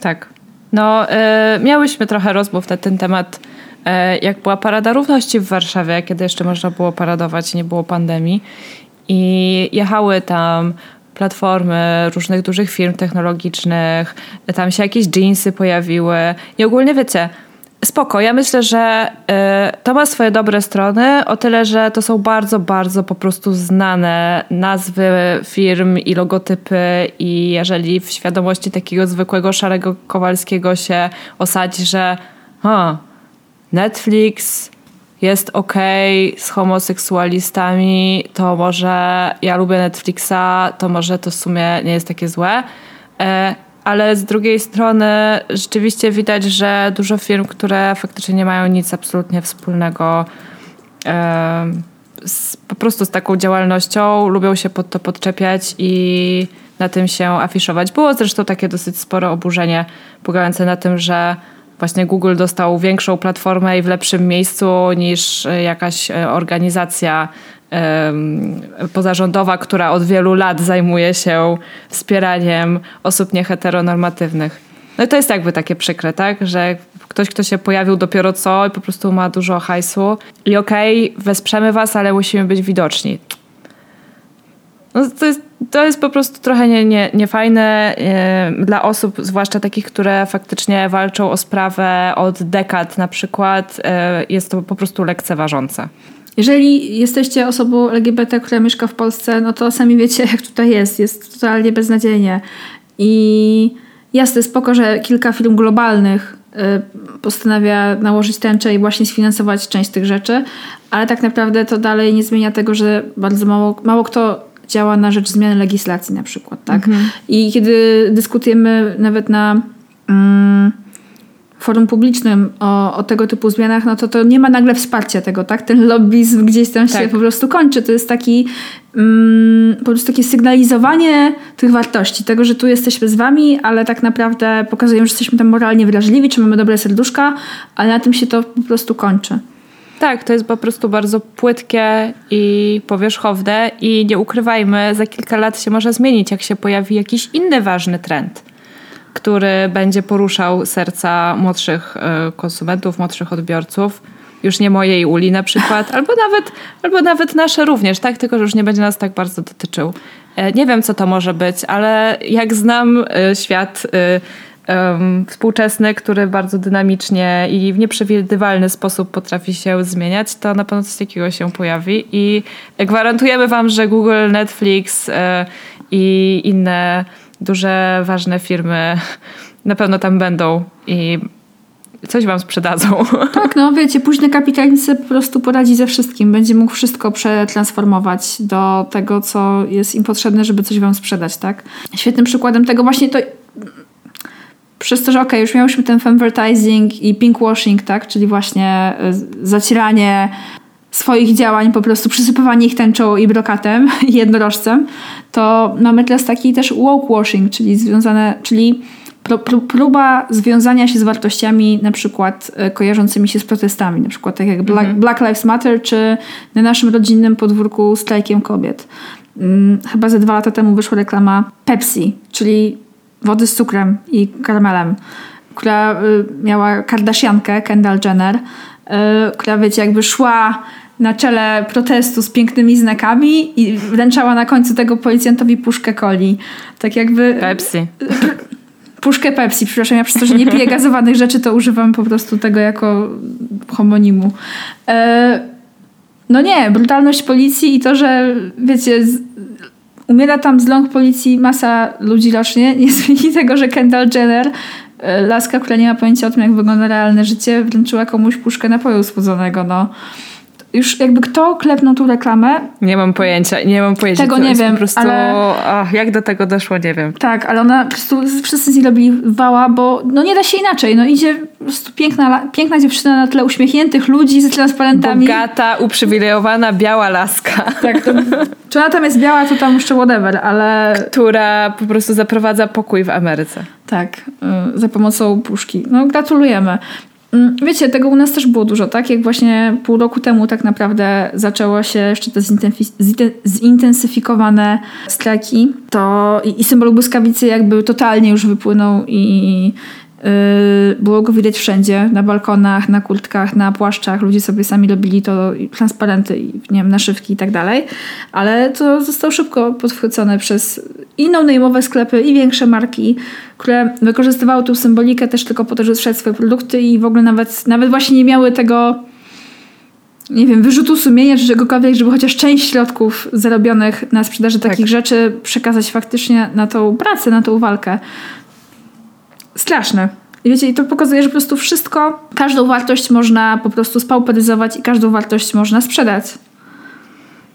Tak. No, y, miałyśmy trochę rozmów na ten temat, y, jak była Parada Równości w Warszawie, kiedy jeszcze można było paradować, nie było pandemii. I jechały tam platformy różnych dużych firm technologicznych, tam się jakieś jeansy pojawiły i ogólnie wiecie, spoko. Ja myślę, że y, to ma swoje dobre strony, o tyle, że to są bardzo, bardzo po prostu znane nazwy firm i logotypy i jeżeli w świadomości takiego zwykłego szarego Kowalskiego się osadzi, że ha, Netflix, jest ok z homoseksualistami, to może ja lubię Netflixa, to może to w sumie nie jest takie złe. E, ale z drugiej strony rzeczywiście widać, że dużo firm, które faktycznie nie mają nic absolutnie wspólnego e, z, po prostu z taką działalnością, lubią się pod to podczepiać i na tym się afiszować. Było zresztą takie dosyć spore oburzenie polegające na tym, że właśnie Google dostał większą platformę i w lepszym miejscu niż e, jakaś e, organizacja pozarządowa, która od wielu lat zajmuje się wspieraniem osób nieheteronormatywnych. No i to jest jakby takie przykre, tak? Że ktoś, kto się pojawił dopiero co i po prostu ma dużo hajsu i okej, okay, wesprzemy was, ale musimy być widoczni. No to jest to jest po prostu trochę nie, nie, niefajne yy, dla osób, zwłaszcza takich, które faktycznie walczą o sprawę od dekad na przykład. Yy, jest to po prostu lekceważące.
Jeżeli jesteście osobą LGBT, która mieszka w Polsce, no to sami wiecie, jak tutaj jest. Jest totalnie beznadziejnie. I jasne, spoko, że kilka firm globalnych y, postanawia nałożyć tęczę i właśnie sfinansować część tych rzeczy, ale tak naprawdę to dalej nie zmienia tego, że bardzo mało, mało kto działa na rzecz zmiany legislacji na przykład, tak? Mhm. I kiedy dyskutujemy nawet na mm, forum publicznym o, o, tego typu zmianach, no to to nie ma nagle wsparcia tego, tak? Ten lobbyzm gdzieś tam tak. się po prostu kończy. To jest taki mm, po prostu takie sygnalizowanie tych wartości, tego, że tu jesteśmy z wami, ale tak naprawdę pokazujemy, że jesteśmy tam moralnie wrażliwi, czy mamy dobre serduszka, ale na tym się to po prostu kończy.
Tak, to jest po prostu bardzo płytkie i powierzchowne i nie ukrywajmy, za kilka lat się może zmienić, jak się pojawi jakiś inny ważny trend, który będzie poruszał serca młodszych e, konsumentów, młodszych odbiorców. Już nie mojej uli na przykład, albo nawet, albo nawet nasze również, tak? Tylko, że już nie będzie nas tak bardzo dotyczył. E, nie wiem, co to może być, ale jak znam e, świat um, współczesny, który bardzo dynamicznie i w nieprzewidywalny sposób potrafi się zmieniać, to na pewno coś takiego się pojawi i gwarantujemy Wam, że Google, Netflix e, i inne duże, ważne firmy na pewno tam będą i coś wam sprzedadzą.
Tak, no wiecie, późny kapitalizm po prostu poradzi ze wszystkim. Będzie mógł wszystko przetransformować do tego, co jest im potrzebne, żeby coś wam sprzedać, tak? Świetnym przykładem tego właśnie to przez to, że okej, okay, już miałyśmy ten femvertising i pinkwashing, tak, czyli właśnie e, zacieranie swoich działań, po prostu przysypywanie ich tęczą i brokatem, jednorożcem, to mamy teraz taki też wokewashing, czyli związane, czyli próba związania się z wartościami na przykład e, kojarzącymi się z protestami, na przykład tak jak Black, mhm. Black Lives Matter, czy na naszym rodzinnym podwórku strajkiem kobiet. Hmm, chyba ze dwa lata temu wyszła reklama Pepsi, czyli wody z cukrem i karmelem, która y, miała Kardashiankę, Kendall Jenner, y, która wiecie, jakby szła na czele protestu z pięknymi znakami i wręczała na końcu tego policjantowi puszkę coli. Tak jakby...
Pepsi.
Puszkę Pepsi, przepraszam, ja przez to, że nie piję gazowanych rzeczy, to używam po prostu tego jako homonimu. E, no nie, brutalność policji i to, że wiecie, umiera tam z ląk policji masa ludzi rocznie, nie zmieni tego, że Kendall Jenner, e, laska, która nie ma pojęcia o tym, jak wygląda realne życie, wręczyła komuś puszkę napoju słodzonego, no już jakby kto klepnął tą reklamę.
Nie mam pojęcia, nie mam pojęcia.
Tego nie wiem,
po prostu,
ale...
Ach, jak do tego doszło, nie wiem.
Tak, ale ona po prostu wszyscy z niej robili wała, bo no nie da się inaczej. No idzie po prostu piękna, piękna dziewczyna na tle uśmiechniętych ludzi z transparentami.
Bogata, uprzywilejowana, biała laska.
Tak, to, czy ona tam jest biała, to tam jeszcze whatever, ale...
Która po prostu zaprowadza pokój w Ameryce.
Tak, y, za pomocą puszki. No gratulujemy. Mm, wiecie, tego u nas też było dużo, tak? Jak właśnie pół roku temu tak naprawdę zaczęło się jeszcze te zintensyfikowane strajki, to i, symbol błyskawicy jakby totalnie już wypłynął i było go widać wszędzie, na balkonach, na kurtkach, na płaszczach. Ludzie sobie sami robili to, transparenty, nie wiem, naszywki i tak dalej. Ale to zostało szybko podchwycone przez i no sklepy, i większe marki, które wykorzystywały tą symbolikę też tylko po to, żeby sprzedać swoje produkty i w ogóle nawet, nawet właśnie nie miały tego nie wiem, wyrzutu sumienia czy czegokolwiek, żeby chociaż część środków zarobionych na sprzedaży tak. takich rzeczy przekazać faktycznie na tą pracę, na tą walkę straszne. I wiecie, i to pokazuje, że po prostu wszystko, każdą wartość można po prostu spauperyzować i każdą wartość można sprzedać.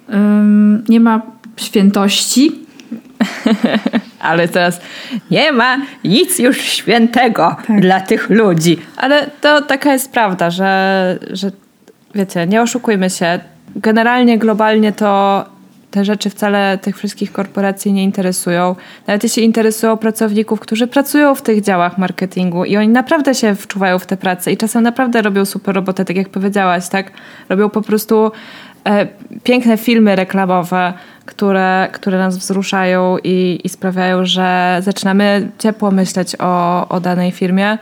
Um, nie ma świętości.
Ale teraz nie ma nic już świętego tak. dla tych ludzi. Ale to taka jest prawda, że, że wiecie, nie oszukujmy się. Generalnie, globalnie to te rzeczy wcale tych wszystkich korporacji nie interesują. Nawet jeśli interesują pracowników, którzy pracują w tych działach marketingu i oni naprawdę się wczuwają w tę pracę i czasem naprawdę robią super robotę, tak jak powiedziałaś, tak? Robią po prostu e, piękne filmy reklamowe, które, które nas wzruszają i, i sprawiają, że zaczynamy ciepło myśleć o, o danej firmie.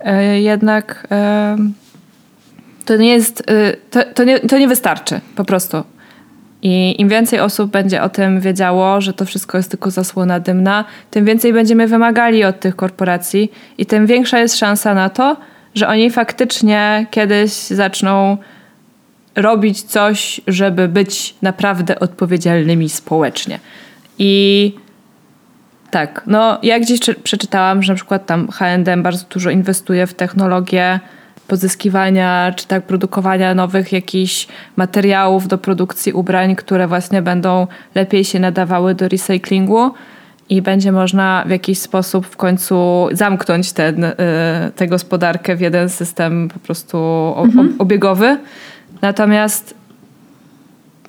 E, jednak e, to nie jest, e, to, to, nie, to nie wystarczy po prostu. I im więcej osób będzie o tym wiedziało, że to wszystko jest tylko zasłona dymna, tym więcej będziemy wymagali od tych korporacji i tym większa jest szansa na to, że oni faktycznie kiedyś zaczną robić coś, żeby być naprawdę odpowiedzialnymi społecznie. I tak, no ja gdzieś przeczytałam, że na przykład tam H&M bardzo dużo inwestuje w technologię pozyskiwania czy tak produkowania nowych jakichś materiałów do produkcji ubrań, które właśnie będą lepiej się nadawały do recyklingu i będzie można w jakiś sposób w końcu zamknąć ten, y, tę gospodarkę w jeden system po prostu mhm. obiegowy. Natomiast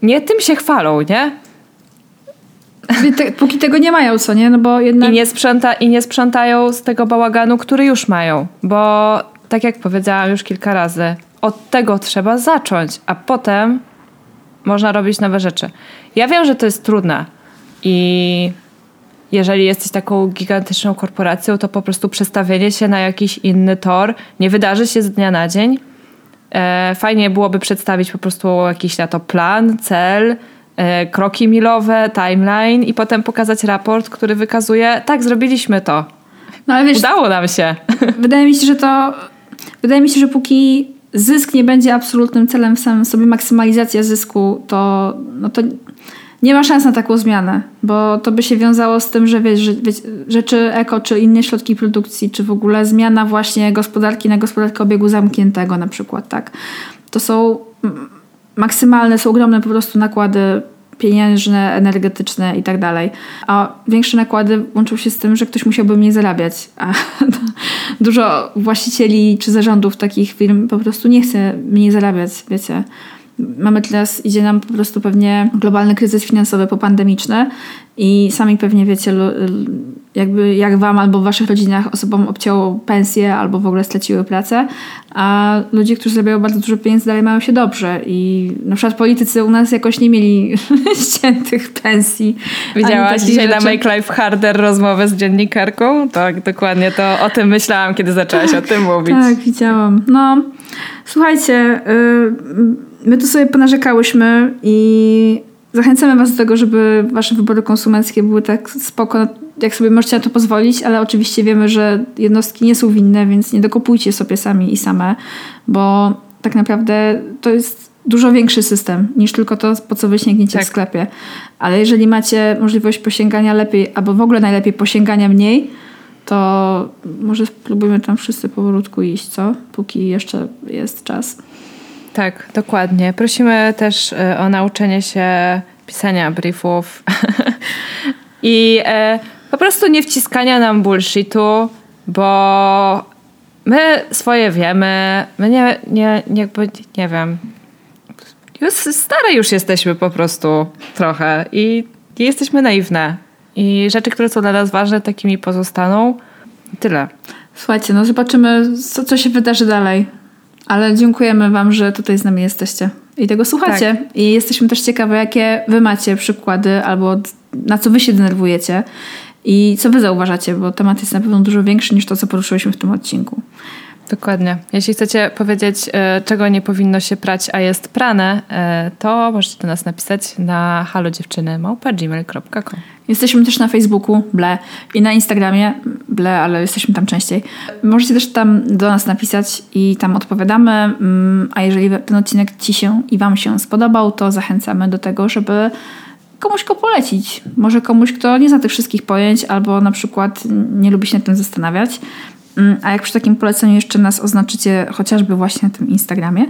nie tym się chwalą, nie?
Póki tego nie mają, co nie? No bo jednak...
I, nie sprząta, I nie sprzątają z tego bałaganu, który już mają. Bo tak jak powiedziałam już kilka razy, od tego trzeba zacząć, a potem można robić nowe rzeczy. Ja wiem, że to jest trudne i jeżeli jesteś taką gigantyczną korporacją, to po prostu przestawienie się na jakiś inny tor nie wydarzy się z dnia na dzień. E, fajnie byłoby przedstawić po prostu jakiś na to plan, cel, e, kroki milowe, timeline i potem pokazać raport, który wykazuje, tak, zrobiliśmy to. No, ale wiesz, Udało nam się.
Wydaje mi się, że to Wydaje mi się, że póki zysk nie będzie absolutnym celem w samym sobie, maksymalizacja zysku, to, no to nie ma szans na taką zmianę, bo to by się wiązało z tym, że wiesz, że, wiesz, że czy eko, czy inne środki produkcji, czy w ogóle zmiana właśnie gospodarki na gospodarkę obiegu zamkniętego na przykład, tak. To są maksymalne, są ogromne po prostu nakłady pieniężne, energetyczne i tak dalej. A większe nakłady łączą się z tym, że ktoś musiałby mniej zarabiać. A dużo właścicieli czy zarządów takich firm po prostu nie chce mniej zarabiać, wiecie. Mamy teraz, idzie nam po prostu pewnie globalny kryzys finansowy popandemiczny i sami pewnie wiecie, jakby jak wam albo w waszych rodzinach osobom obcięło pensję albo w ogóle straciły pracę, a ludzie, którzy zarabiają bardzo dużo pieniędzy dalej mają się dobrze i na przykład politycy u nas jakoś nie mieli ściętych pensji.
Widziałaś dzisiaj rzeczy. na Make Life Harder rozmowę z dziennikarką? Tak, dokładnie to o tym myślałam, kiedy zaczęłaś o tym mówić.
Tak, widziałam. No, słuchajcie, y, my tu sobie ponarzekałyśmy i Zachęcamy Was do tego, żeby Wasze wybory konsumenckie były tak spoko, jak sobie możecie na to pozwolić, ale oczywiście wiemy, że jednostki nie są winne, więc nie dokupujcie sobie sami i same, bo tak naprawdę to jest dużo większy system niż tylko to, po co wy sięgniecie tak. w sklepie. Ale jeżeli macie możliwość posięgania lepiej, albo w ogóle najlepiej posięgania mniej, to może spróbujmy tam wszyscy powolutku iść, co? Póki jeszcze jest czas.
Tak, dokładnie. Prosimy też e, o nauczenie się pisania briefów i e, po prostu nie wciskania nam bullshitu, bo my swoje wiemy, my nie, nie, nie, nie wiem, już stare już jesteśmy po prostu trochę i nie jesteśmy naiwne. I rzeczy, które są dla nas ważne, takimi pozostaną. Tyle.
Słuchajcie, no zobaczymy, co, co się wydarzy dalej. Ale dziękujemy Wam, że tutaj z nami jesteście i tego słuchacie. Tak. I jesteśmy też ciekawe, jakie Wy macie przykłady albo na co Wy się denerwujecie i co Wy zauważacie, bo temat jest na pewno dużo większy niż to, co poruszyliśmy w tym odcinku.
Dokładnie. Jeśli chcecie powiedzieć, e, czego nie powinno się prać, a jest prane, e, to możecie do nas napisać na halodziewczyny.gmail.com
Jesteśmy też na Facebooku, ble, i na Instagramie, ble, ale jesteśmy tam częściej. Możecie też tam do nas napisać i tam odpowiadamy, mm, a jeżeli ten odcinek Ci się i Wam się spodobał, to zachęcamy do tego, żeby komuś go polecić. Może komuś, kto nie zna tych wszystkich pojęć albo na przykład nie lubi się nad tym zastanawiać. Mm, a jak przy takim poleceniu jeszcze nas oznaczycie chociażby właśnie na tym Instagramie,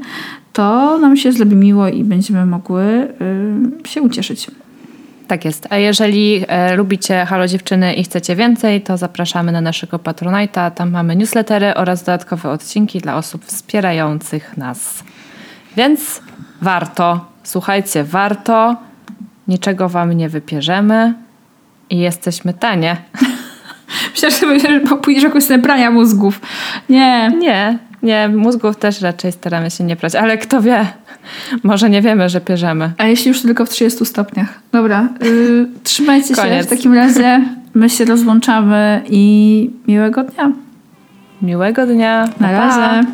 to nam się zrobi miło i będziemy mogły y, się ucieszyć.
Tak jest. A jeżeli e, lubicie Halo Dziewczyny i chcecie więcej, to zapraszamy na naszego Patronite'a. Tam mamy newslettery oraz dodatkowe odcinki dla osób wspierających nas. Więc warto, słuchajcie, warto. Niczego wam nie wypierzemy i jesteśmy tanie.
Myślę, że pójdziesz o kwestię prania mózgów. Nie.
Nie, nie. Mózgów też raczej staramy się nie prać, ale kto wie. Może nie wiemy, że pierzemy.
A jeśli już tylko w 30 stopniach. Dobra, yy, trzymajcie Koniec. się. W takim razie my się rozłączamy i miłego dnia.
Miłego dnia.
Na razie.